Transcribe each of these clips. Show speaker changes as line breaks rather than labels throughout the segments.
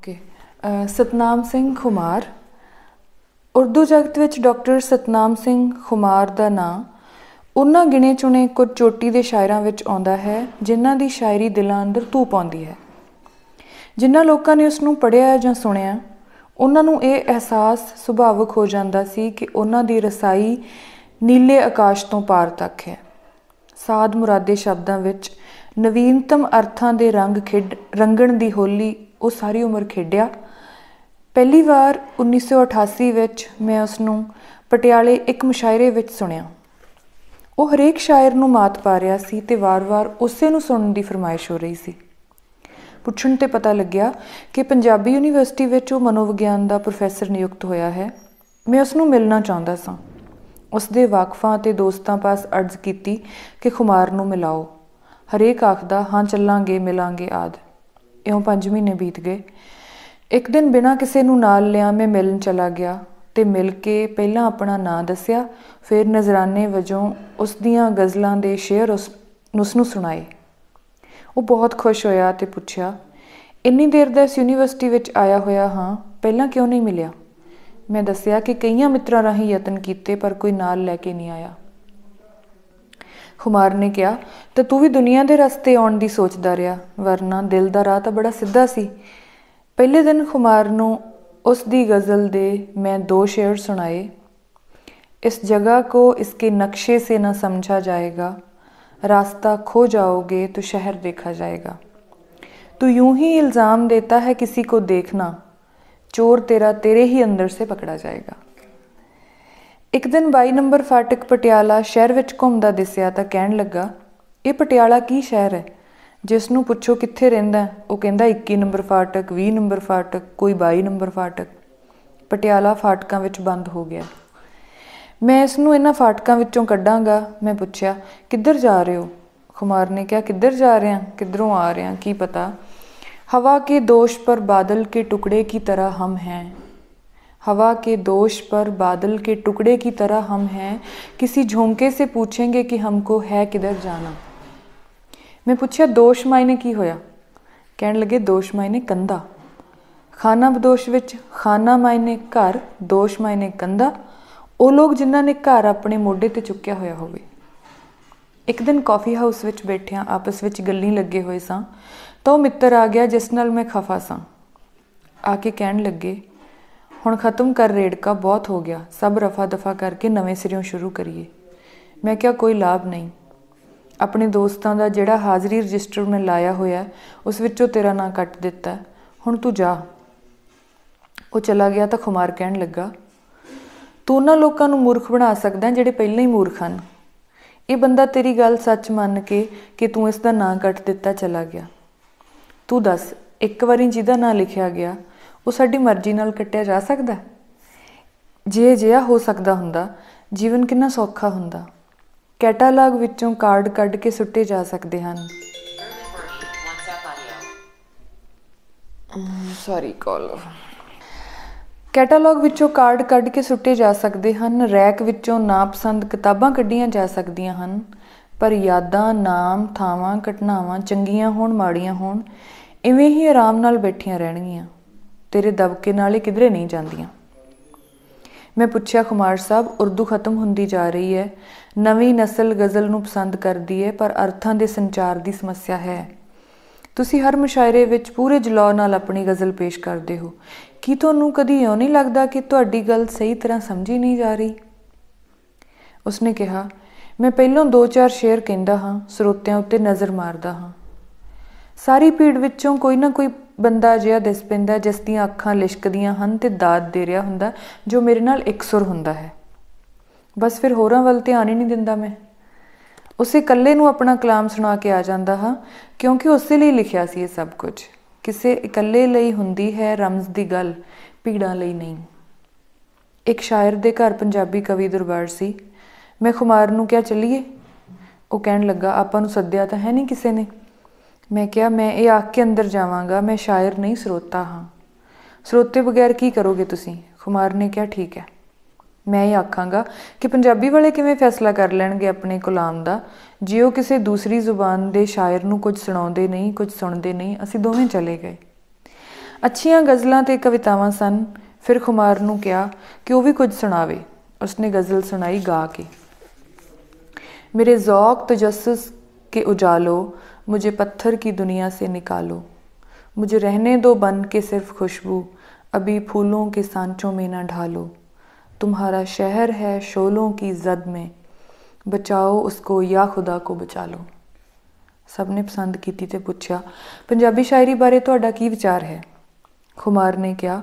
Okay Satnam Singh Khumar. Urdu ਜਗਤ ਵਿੱਚ doctor Satnam Singh Khumar ਦਾ ਨਾਂ ਉਹਨਾਂ ਗਿਣੇ ਚੁਣੇ ਕੁਝ ਚੋਟੀ ਦੇ ਸ਼ਾਇਰਾਂ ਵਿੱਚ ਆਉਂਦਾ ਹੈ, ਜਿਨ੍ਹਾਂ ਦੀ ਸ਼ਾਇਰੀ ਦਿਲਾਂ ਅੰਦਰ ਧੂ ਪਾਉਂਦੀ ਹੈ। ਜਿਨ੍ਹਾਂ ਲੋਕਾਂ ਨੇ ਉਸ ਨੂੰ ਪੜ੍ਹਿਆ ਜਾਂ ਸੁਣਿਆ ਉਹਨਾਂ ਨੂੰ ਇਹ ਅਹਿਸਾਸ ਸੁਭਾਵਕ ਹੋ ਜਾਂਦਾ ਸੀ ਕਿ ਉਹਨਾਂ ਦੀ ਰਸਾਈ ਨੀਲੇ ਆਕਾਸ਼ ਤੋਂ ਪਾਰ ਤੱਕ ਹੈ। ਸਾਦ ਮੁਰਾਦੇ ਸ਼ਬਦਾਂ ਵਿੱਚ ਨਵੀਨਤਮ ਅਰਥਾਂ ਦੇ ਰੰਗ ਖੇਡ ਰੰਗਣ ਦੀ ਹੋਲੀ ਉਹ ਸਾਰੀ ਉਮਰ ਖੇਡਿਆ। ਪਹਿਲੀ ਵਾਰ 1988 ਵਿੱਚ ਮੈਂ ਉਸ ਨੂੰ ਪਟਿਆਲੇ ਇੱਕ ਮੁਸ਼ਾਇਰੇ ਵਿੱਚ ਸੁਣਿਆ। ਉਹ ਹਰੇਕ ਸ਼ਾਇਰ ਨੂੰ ਮਾਤ ਪਾ ਰਿਹਾ ਸੀ ਤੇ ਵਾਰ-ਵਾਰ ਉਸੇ ਨੂੰ ਸੁਣਨ ਦੀ ਫਰਮਾਇਸ਼ ਹੋ ਰਹੀ ਸੀ। ਪੁੱਛਣ ਤੇ ਪਤਾ ਲੱਗਿਆ ਕਿ ਪੰਜਾਬੀ ਯੂਨੀਵਰਸਿਟੀ ਵਿੱਚ ਉਹ ਮਨੋਵਿਗਿਆਨ ਦਾ ਪ੍ਰੋਫੈਸਰ ਨਿਯੁਕਤ ਹੋਇਆ ਹੈ। ਮੈਂ ਉਸ ਨੂੰ ਮਿਲਣਾ ਚਾਹੁੰਦਾ ਸਾਂ। ਉਸ ਦੇ ਵਾਕਫਾਂ ਤੇ ਦੋਸਤਾਂ ਪਾਸ ਅਰਜ਼ ਕੀਤੀ ਕਿ ਖੁਮਾਰ ਨੂੰ ਮਿਲਾਓ। ਹਰੇਕ ਆਖਦਾ, ਹਾਂ, ਚੱਲਾਂਗੇ, ਮਿਲਾਂਗੇ ਆਦ। ਇਉਂ 5 ਮਹੀਨੇ ਬੀਤ ਗਏ। ਇੱਕ ਦਿਨ ਬਿਨਾਂ ਕਿਸੇ ਨੂੰ ਨਾਲ ਲਿਆ ਮੈਂ ਮਿਲਣ ਚਲਾ ਗਿਆ ਤੇ ਮਿਲ ਕੇ ਪਹਿਲਾਂ ਆਪਣਾ ਨਾਂ ਦੱਸਿਆ, ਫਿਰ ਨਜ਼ਰਾਨੇ ਵਜੋਂ ਉਸ ਦੀਆਂ ਗਜ਼ਲਾਂ ਦੇ ਸ਼ੇਅਰ ਉਸ ਨੂੰ ਸੁਣਾਏ। ਉਹ ਬਹੁਤ ਖੁਸ਼ ਹੋਇਆ ਤੇ ਪੁੱਛਿਆ, ਇੰਨੀ ਦੇਰ ਦਾ ਇਸ ਯੂਨੀਵਰਸਿਟੀ ਵਿੱਚ ਆਇਆ ਹੋਇਆ ਹਾਂ, ਪਹਿਲਾਂ ਕਿਉਂ ਨਹੀਂ ਮਿਲਿਆ? ਮੈਂ ਦੱਸਿਆ ਕਿ ਕਈਆਂ ਮਿੱਤਰਾਂ ਰਾਹੀਂ ਯਤਨ ਕੀਤੇ ਪਰ ਕੋਈ ਨਾਲ ਲੈ ਕੇ ਨਹੀਂ ਆਇਆ। ਖੁਮਾਰ ਨੇ ਕਿਹਾ ਤੇ ਤੂੰ ਵੀ ਦੁਨੀਆ ਦੇ ਰਸਤੇ ਆਉਣ ਦੀ ਸੋਚਦਾ ਰਿਹਾ ਵਰਨਾ ਦਿਲ ਦਾ ਰਾਹ ਤਾਂ ਬੜਾ ਸਿੱਧਾ ਸੀ ਪਹਿਲੇ ਦਿਨ ਖੁਮਾਰ ਨੂੰ ਉਸ ਦੀ ਗਜ਼ਲ ਦੇ ਮੈਂ ਦੋ ਸ਼ੇਰ ਸੁਣਾਏ ਇਸ ਜਗ੍ਹਾ ਕੋ ਇਸਕੇ ਨਕਸ਼ੇ ਸੇ ਨਾ ਸਮਝਾ ਜਾਏਗਾ रास्ता खो जाओगे तो शहर देखा जाएगा तो यूं ही इल्ज़ाम देता है किसी को देखना चोर तेरा तेरे ही अंदर से पकड़ा जाएगा ਇੱਕ ਦਿਨ 22 ਨੰਬਰ ਫਾਟਕ ਪਟਿਆਲਾ ਸ਼ਹਿਰ ਵਿੱਚ ਘੁੰਮਦਾ ਦਿਸਿਆ ਤਾਂ ਕਹਿਣ ਲੱਗਾ, ਇਹ ਪਟਿਆਲਾ ਕੀ ਸ਼ਹਿਰ ਹੈ? ਜਿਸ ਨੂੰ ਪੁੱਛੋ ਕਿੱਥੇ ਰਹਿੰਦਾ ਉਹ ਕਹਿੰਦਾ 21 ਨੰਬਰ ਫਾਟਕ 20 ਨੰਬਰ ਫਾਟਕ, ਕੋਈ 22 ਨੰਬਰ ਫਾਟਕ। ਪਟਿਆਲਾ ਫਾਟਕਾਂ ਵਿੱਚ ਬੰਦ ਹੋ ਗਿਆ ਮੈਂ ਇਸ ਨੂੰ ਇਹਨਾਂ ਫਾਟਕਾਂ ਵਿੱਚੋਂ ਕੱਢਾਂਗਾ। ਮੈਂ ਪੁੱਛਿਆ, ਕਿੱਧਰ ਜਾ ਰਹੇ ਹੋ? ਖੁਮਾਰ ਨੇ ਕਿਹਾ, ਕਿੱਧਰ ਜਾ ਰਹੇ ਹਾਂ? ਕਿੱਧਰੋਂ ਆ ਰਹੇ ਹਾਂ? ਕੀ ਪਤਾ? ਹਵਾ ਕੇ ਦੋਸ਼ ਪਰ ਬਾਦਲ ਕੇ ਟੁਕੜੇ ਕੀ ਤਰ੍ਹਾਂ ਹਮ हैं हवा के दोष पर बादल के टुकड़े की तरह हम हैं किसी झोंके से पूछेंगे कि हमको है किधर जाना मैं पूछा दोष मायने की होया ਕਹਿਣ ਲੱਗੇ ਦੋਸ਼ ਮਾਇਨੇ ਕੰਦਾ ਖਾਨਾ ਬਦੋਸ਼ ਵਿੱਚ ਖਾਨਾ ਮਾਇਨੇ ਘਰ ਦੋਸ਼ ਮਾਇਨੇ ਕੰਦਾ ਉਹ ਲੋਕ ਜਿਨ੍ਹਾਂ ਨੇ ਘਰ ਆਪਣੇ ਮੋਢੇ ਤੇ ਚੁੱਕਿਆ ਹੋਇਆ ਹੋਵੇ ਇੱਕ ਦਿਨ ਕਾਫੀ ਹਾਊਸ ਵਿੱਚ ਬੈਠਿਆਂ ਆਪਸ ਵਿੱਚ ਗੱਲਾਂ ਲੱਗੇ ਹੋਏ ਸਾਂ ਤਾਂ ਉਹ ਮਿੱਤਰ ਆ ਗਿਆ ਜਿਸ ਨਾਲ ਮੈਂ ਖਫਾ ਸਾਂ ਆ ਕੇ ਕਹਿਣ ਲੱਗੇ ਹੁਣ ਖਤਮ ਕਰ ਰੇੜਕਾ ਬਹੁਤ ਹੋ ਗਿਆ। ਸਭ ਰਫਾ ਦਫਾ ਕਰਕੇ ਨਵੇਂ ਸਿਰਿਓਂ ਸ਼ੁਰੂ ਕਰੀਏ। ਮੈਂ ਕਿਹਾ, ਕੋਈ ਲਾਭ ਨਹੀਂ। ਆਪਣੇ ਦੋਸਤਾਂ ਦਾ ਜਿਹੜਾ ਹਾਜ਼ਰੀ ਰਜਿਸਟਰ ਮੈਂ ਲਾਇਆ ਹੋਇਆ, ਉਸ ਵਿੱਚੋਂ ਤੇਰਾ ਨਾਂ ਕੱਟ ਦਿੱਤਾ। ਹੁਣ ਤੂੰ ਜਾ। ਉਹ ਚਲਾ ਗਿਆ ਤਾਂ ਖੁਮਾਰ ਕਹਿਣ ਲੱਗਾ, ਤੂੰ ਉਹਨਾਂ ਲੋਕਾਂ ਨੂੰ ਮੂਰਖ ਬਣਾ ਸਕਦਾ ਜਿਹੜੇ ਪਹਿਲਾਂ ਹੀ ਮੂਰਖ ਹਨ। ਇਹ ਬੰਦਾ ਤੇਰੀ ਗੱਲ ਸੱਚ ਮੰਨ ਕੇ ਕਿ ਤੂੰ ਇਸ ਦਾ ਨਾਂ ਕੱਟ ਦਿੱਤਾ ਚਲਾ ਗਿਆ। ਤੂੰ ਦੱਸ, ਇੱਕ ਵਾਰੀ ਜਿਹਦਾ ਨਾਂ ਲਿਖਿਆ ਗਿਆ ਉਹ ਸਾਡੀ ਮਰਜ਼ੀ ਨਾਲ ਕੱਟਿਆ ਜਾ ਸਕਦਾ ਜੇ ਜਿਹਾ ਹੋ ਸਕਦਾ ਹੁੰਦਾ ਜੀਵਨ ਕਿੰਨਾ ਸੌਖਾ ਹੁੰਦਾ? ਕੈਟਾਲੌਗ ਵਿੱਚੋਂ ਕਾਰਡ ਕੱਢ ਕੇ ਸੁੱਟੇ ਜਾ ਸਕਦੇ ਹਨ। ਸੌਰੀ ਕਾਲ ਕੈਟਾਲੌਗ ਵਿੱਚੋਂ ਕਾਰਡ ਕੱਢ ਕੇ ਸੁੱਟੇ ਜਾ ਸਕਦੇ ਹਨ ਰੈਕ ਵਿੱਚੋਂ ਨਾਪਸੰਦ ਕਿਤਾਬਾਂ ਕੱਢੀਆਂ ਜਾ ਸਕਦੀਆਂ ਹਨ ਪਰ ਯਾਦਾਂ ਨਾਮ ਥਾਵਾਂ ਘਟਨਾਵਾਂ ਚੰਗੀਆਂ ਹੋਣ ਮਾੜੀਆਂ ਹੋਣ ਇਵੇਂ ਹੀ ਆਰਾਮ ਨਾਲ ਬੈਠੀਆਂ ਰਹਿਣਗੀਆਂ। ਤੇਰੇ ਦਬਕੇ ਨਾਲ ਹੀ ਕਿਧਰੇ ਨਹੀਂ ਜਾਂਦੀਆਂ। ਮੈਂ ਪੁੱਛਿਆ ਕੁਮਾਰ ਸਾਹਿਬ, ਉਰਦੂ ਖਤਮ ਹੁੰਦੀ ਜਾ ਰਹੀ ਹੈ। ਨਵੀਂ ਨਸਲ ਗਜ਼ਲ ਨੂੰ ਪਸੰਦ ਕਰਦੀ ਹੈ, ਪਰ ਅਰਥਾਂ ਦੇ ਸੰਚਾਰ ਦੀ ਸਮੱਸਿਆ ਹੈ। ਤੁਸੀਂ ਹਰ ਮੁਸ਼ਾਇਰੇ ਵਿੱਚ ਪੂਰੇ ਜਲਾਅ ਨਾਲ ਆਪਣੀ ਗਜ਼ਲ ਪੇਸ਼ ਕਰਦੇ ਹੋ। ਕੀ ਤੁਹਾਨੂੰ ਕਦੀ ਇਉਂ ਨਹੀਂ ਲੱਗਦਾ ਕਿ ਤੁਹਾਡੀ ਗੱਲ ਸਹੀ ਤਰ੍ਹਾਂ ਸਮਝੀ ਨਹੀਂ ਜਾ ਰਹੀ? ਉਸਨੇ ਕਿਹਾ, ਮੈਂ ਪਹਿਲਾਂ ਦੋ ਚਾਰ ਸ਼ੇਰ ਕਹਿੰਦਾ ਹਾਂ, ਸਰੋਤਿਆਂ ਉੱਤੇ ਨਜ਼ਰ ਮਾਰਦਾ ਹਾਂ। ਸਾਰੀ ਭੀੜ ਵਿੱਚੋਂ ਕੋਈ ਨਾ ਕੋਈ ਬੰਦਾ ਜਿਹਾ ਦਿਸ ਪੈਂਦਾ ਜਿਸ ਦੀਆਂ ਅੱਖਾਂ ਲਿਸ਼ਕਦੀਆਂ ਹਨ ਤੇ ਦਾਤ ਦੇ ਰਿਹਾ ਹੁੰਦਾ, ਜੋ ਮੇਰੇ ਨਾਲ ਇਕਸੁਰ ਹੁੰਦਾ ਹੈ। ਬਸ ਫਿਰ ਹੋਰਾਂ ਵੱਲ ਧਿਆਨ ਹੀ ਨਹੀਂ ਦਿੰਦਾ ਮੈਂ। ਉਸੇ ਇਕੱਲੇ ਨੂੰ ਆਪਣਾ ਕਲਾਮ ਸੁਣਾ ਕੇ ਆ ਜਾਂਦਾ ਹਾਂ, ਕਿਉਂਕਿ ਉਸੇ ਲਈ ਲਿਖਿਆ ਸੀ ਇਹ ਸਭ ਕੁਝ। ਕਿਸੇ ਇਕੱਲੇ ਲਈ ਹੁੰਦੀ ਹੈ ਰਮਜ਼ ਦੀ ਗੱਲ, ਪੀੜਾਂ ਲਈ ਨਹੀਂ। ਇੱਕ ਸ਼ਾਇਰ ਦੇ ਘਰ ਪੰਜਾਬੀ ਕਵੀ ਦਰਬਾਰ ਸੀ। ਮੈਂ ਖੁਮਾਰ ਨੂੰ ਕਿਹਾ, ਚੱਲੀਏ? ਉਹ ਕਹਿਣ ਲੱਗਾ, ਆਪਾਂ ਨੂੰ ਸੱਦਿਆ ਤਾਂ ਹੈ ਨਹੀਂ ਕਿਸੇ ਨੇ। ਮੈਂ ਕਿਹਾ, ਮੈਂ ਇਹ ਆਖ ਕੇ ਅੰਦਰ ਜਾਵਾਂਗਾ, ਮੈਂ ਸ਼ਾਇਰ ਨਹੀਂ ਸਰੋਤਾ ਹਾਂ। ਸਰੋਤੇ ਬਗੈਰ ਕੀ ਕਰੋਗੇ ਤੁਸੀਂ? ਖੁਮਾਰ ਨੇ ਕਿਹਾ, ਠੀਕ ਹੈ। ਮੈਂ ਇਹ ਆਖਾਂਗਾ ਕਿ ਪੰਜਾਬੀ ਵਾਲੇ ਕਿਵੇਂ ਫੈਸਲਾ ਕਰ ਲੈਣਗੇ ਆਪਣੇ ਗੁਲਾਮ ਦਾ? ਜੇ ਉਹ ਕਿਸੇ ਦੂਸਰੀ ਜ਼ੁਬਾਨ ਦੇ ਸ਼ਾਇਰ ਨੂੰ ਕੁਝ ਸੁਣਾਉਂਦੇ ਨਹੀਂ, ਕੁਝ ਸੁਣਦੇ ਨਹੀਂ, ਅਸੀਂ ਦੋਵੇਂ ਚਲੇ ਗਏ। ਅੱਛੀਆਂ ਗਜ਼ਲਾਂ ਤੇ ਕਵਿਤਾਵਾਂ ਸਨ। ਫਿਰ ਖੁਮਾਰ ਨੂੰ ਕਿਹਾ ਕਿ ਉਹ ਵੀ ਕੁਝ ਸੁਣਾਵੇ। ਉਸਨੇ ਗਜ਼ਲ ਸੁਣਾਈ ਗਾ ਕੇ। ਮੇਰੇ ਜ਼ੌਕ ਤਜੱਸਸ ਕੇ ਉਜਾਲੋ मुझे पत्थर की दुनिया से निकालो मुझे रहने दो बन के सिर्फ खुशबू अभी फूलों के सांचों में न ढालो तुम्हारा शहर है शोलों की जद में बचाओ उसको या खुदा को बचा लो ਸਭ ਨੇ ਪਸੰਦ ਕੀਤੀ ਤੇ ਪੁੱਛਿਆ ਪੰਜਾਬੀ ਸ਼ਾਇਰੀ ਬਾਰੇ ਤੁਹਾਡਾ ਕੀ ਵਿਚਾਰ ਹੈ ਖੁਮਾਰ ਨੇ ਕਿਹਾ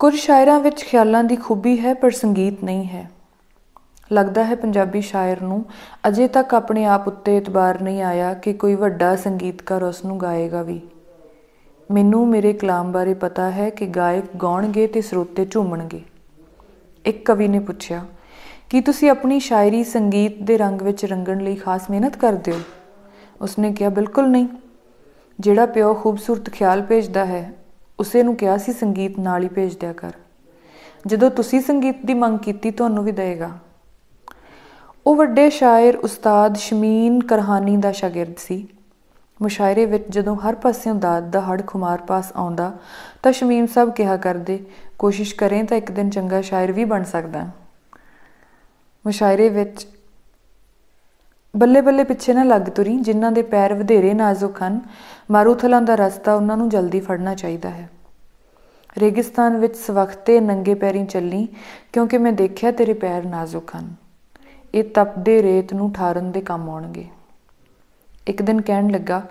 ਕੁਝ ਸ਼ਾਇਰਾਂ ਵਿੱਚ ਖਿਆਲਾਂ ਦੀ ਖੂਬੀ ਹੈ ਪਰ ਸੰਗੀਤ ਨਹੀਂ ਹੈ ਲੱਗਦਾ ਹੈ ਪੰਜਾਬੀ ਸ਼ਾਇਰ ਨੂੰ, ਅਜੇ ਤੱਕ ਆਪਣੇ ਆਪ ਉੱਤੇ ਇਤਬਾਰ ਨਹੀਂ ਆਇਆ ਕਿ ਕੋਈ ਵੱਡਾ ਸੰਗੀਤਕਾਰ ਉਸ ਨੂੰ ਗਾਏਗਾ ਵੀ। ਮੈਨੂੰ ਮੇਰੇ ਕਲਾਮ ਬਾਰੇ ਪਤਾ ਹੈ ਕਿ ਗਾਇਕ ਗਾਉਣਗੇ ਤੇ ਸਰੋਤੇ ਝੂਮਣਗੇ। ਇੱਕ ਕਵੀ ਨੇ ਪੁੱਛਿਆ, ਕੀ ਤੁਸੀਂ ਆਪਣੀ ਸ਼ਾਇਰੀ ਸੰਗੀਤ ਦੇ ਰੰਗ ਵਿੱਚ ਰੰਗਣ ਲਈ ਖਾਸ ਮਿਹਨਤ ਕਰਦੇ ਹੋ? ਉਸਨੇ ਕਿਹਾ, ਬਿਲਕੁਲ ਨਹੀਂ। ਜਿਹੜਾ ਪਿਓ ਖੂਬਸੂਰਤ ਖਿਆਲ ਭੇਜਦਾ ਹੈ, ਉਸੇ ਨੂੰ ਕਿਹਾ ਸੀ ਸੰਗੀਤ ਨਾਲ ਹੀ ਭੇਜ ਦਿਆ ਕਰ। ਜਦੋਂ ਤੁਸੀਂ ਸੰਗੀਤ ਦੀ ਮੰਗ ਕੀਤੀ, ਤੁਹਾਨੂੰ ਵੀ ਦੇਗਾ ਉਹ ਵੱਡੇ ਸ਼ਾਇਰ ਉਸਤਾਦ ਸ਼ਮੀਨ ਕਰਹਾਨੀ ਦਾ ਸ਼ਾਗਿਰਦ ਸੀ। ਮੁਸ਼ਾਇਰੇ ਵਿੱਚ ਜਦੋਂ ਹਰ ਪਾਸਿਓਂ ਦਾਦ ਦਾ ਹੜ ਖੁਮਾਰ ਪਾਸ ਆਉਂਦਾ, ਤਾਂ ਸ਼ਮੀਮ ਸਭ ਕਿਹਾ ਕਰਦੇ, ਕੋਸ਼ਿਸ਼ ਕਰੇ ਤਾਂ ਇੱਕ ਦਿਨ ਚੰਗਾ ਸ਼ਾਇਰ ਵੀ ਬਣ ਸਕਦਾ ਮੁਸ਼ਾਇਰੇ ਵਿੱਚ ਬੱਲੇ ਬੱਲੇ ਪਿੱਛੇ ਨਾ ਲੱਗ ਤੁਰੀ, ਜਿਨ੍ਹਾਂ ਦੇ ਪੈਰ ਵਧੇਰੇ ਨਾਜ਼ੁਕ ਹਨ, ਮਾਰੂਥਲਾਂ ਦਾ ਰਸਤਾ ਉਹਨਾਂ ਨੂੰ ਜਲਦੀ ਫੜਨਾ ਚਾਹੀਦਾ ਹੈ। ਰੇਗਿਸਤਾਨ ਵਿੱਚ ਸਵਖਤੇ ਨੰਗੇ ਪੈਰੀਂ ਚੱਲੀ, ਕਿਉਂਕਿ ਮੈਂ ਦੇਖਿਆ ਤੇਰੇ ਪੈਰ ਨਾਜ਼ੁਕ ਹਨ। ਇਹ ਤਪਦੇ ਰੇਤ ਨੂੰ ਠਾਰਨ ਦੇ ਕੰਮ ਆਉਣਗੇ। ਇੱਕ ਦਿਨ ਕਹਿਣ ਲੱਗਾ,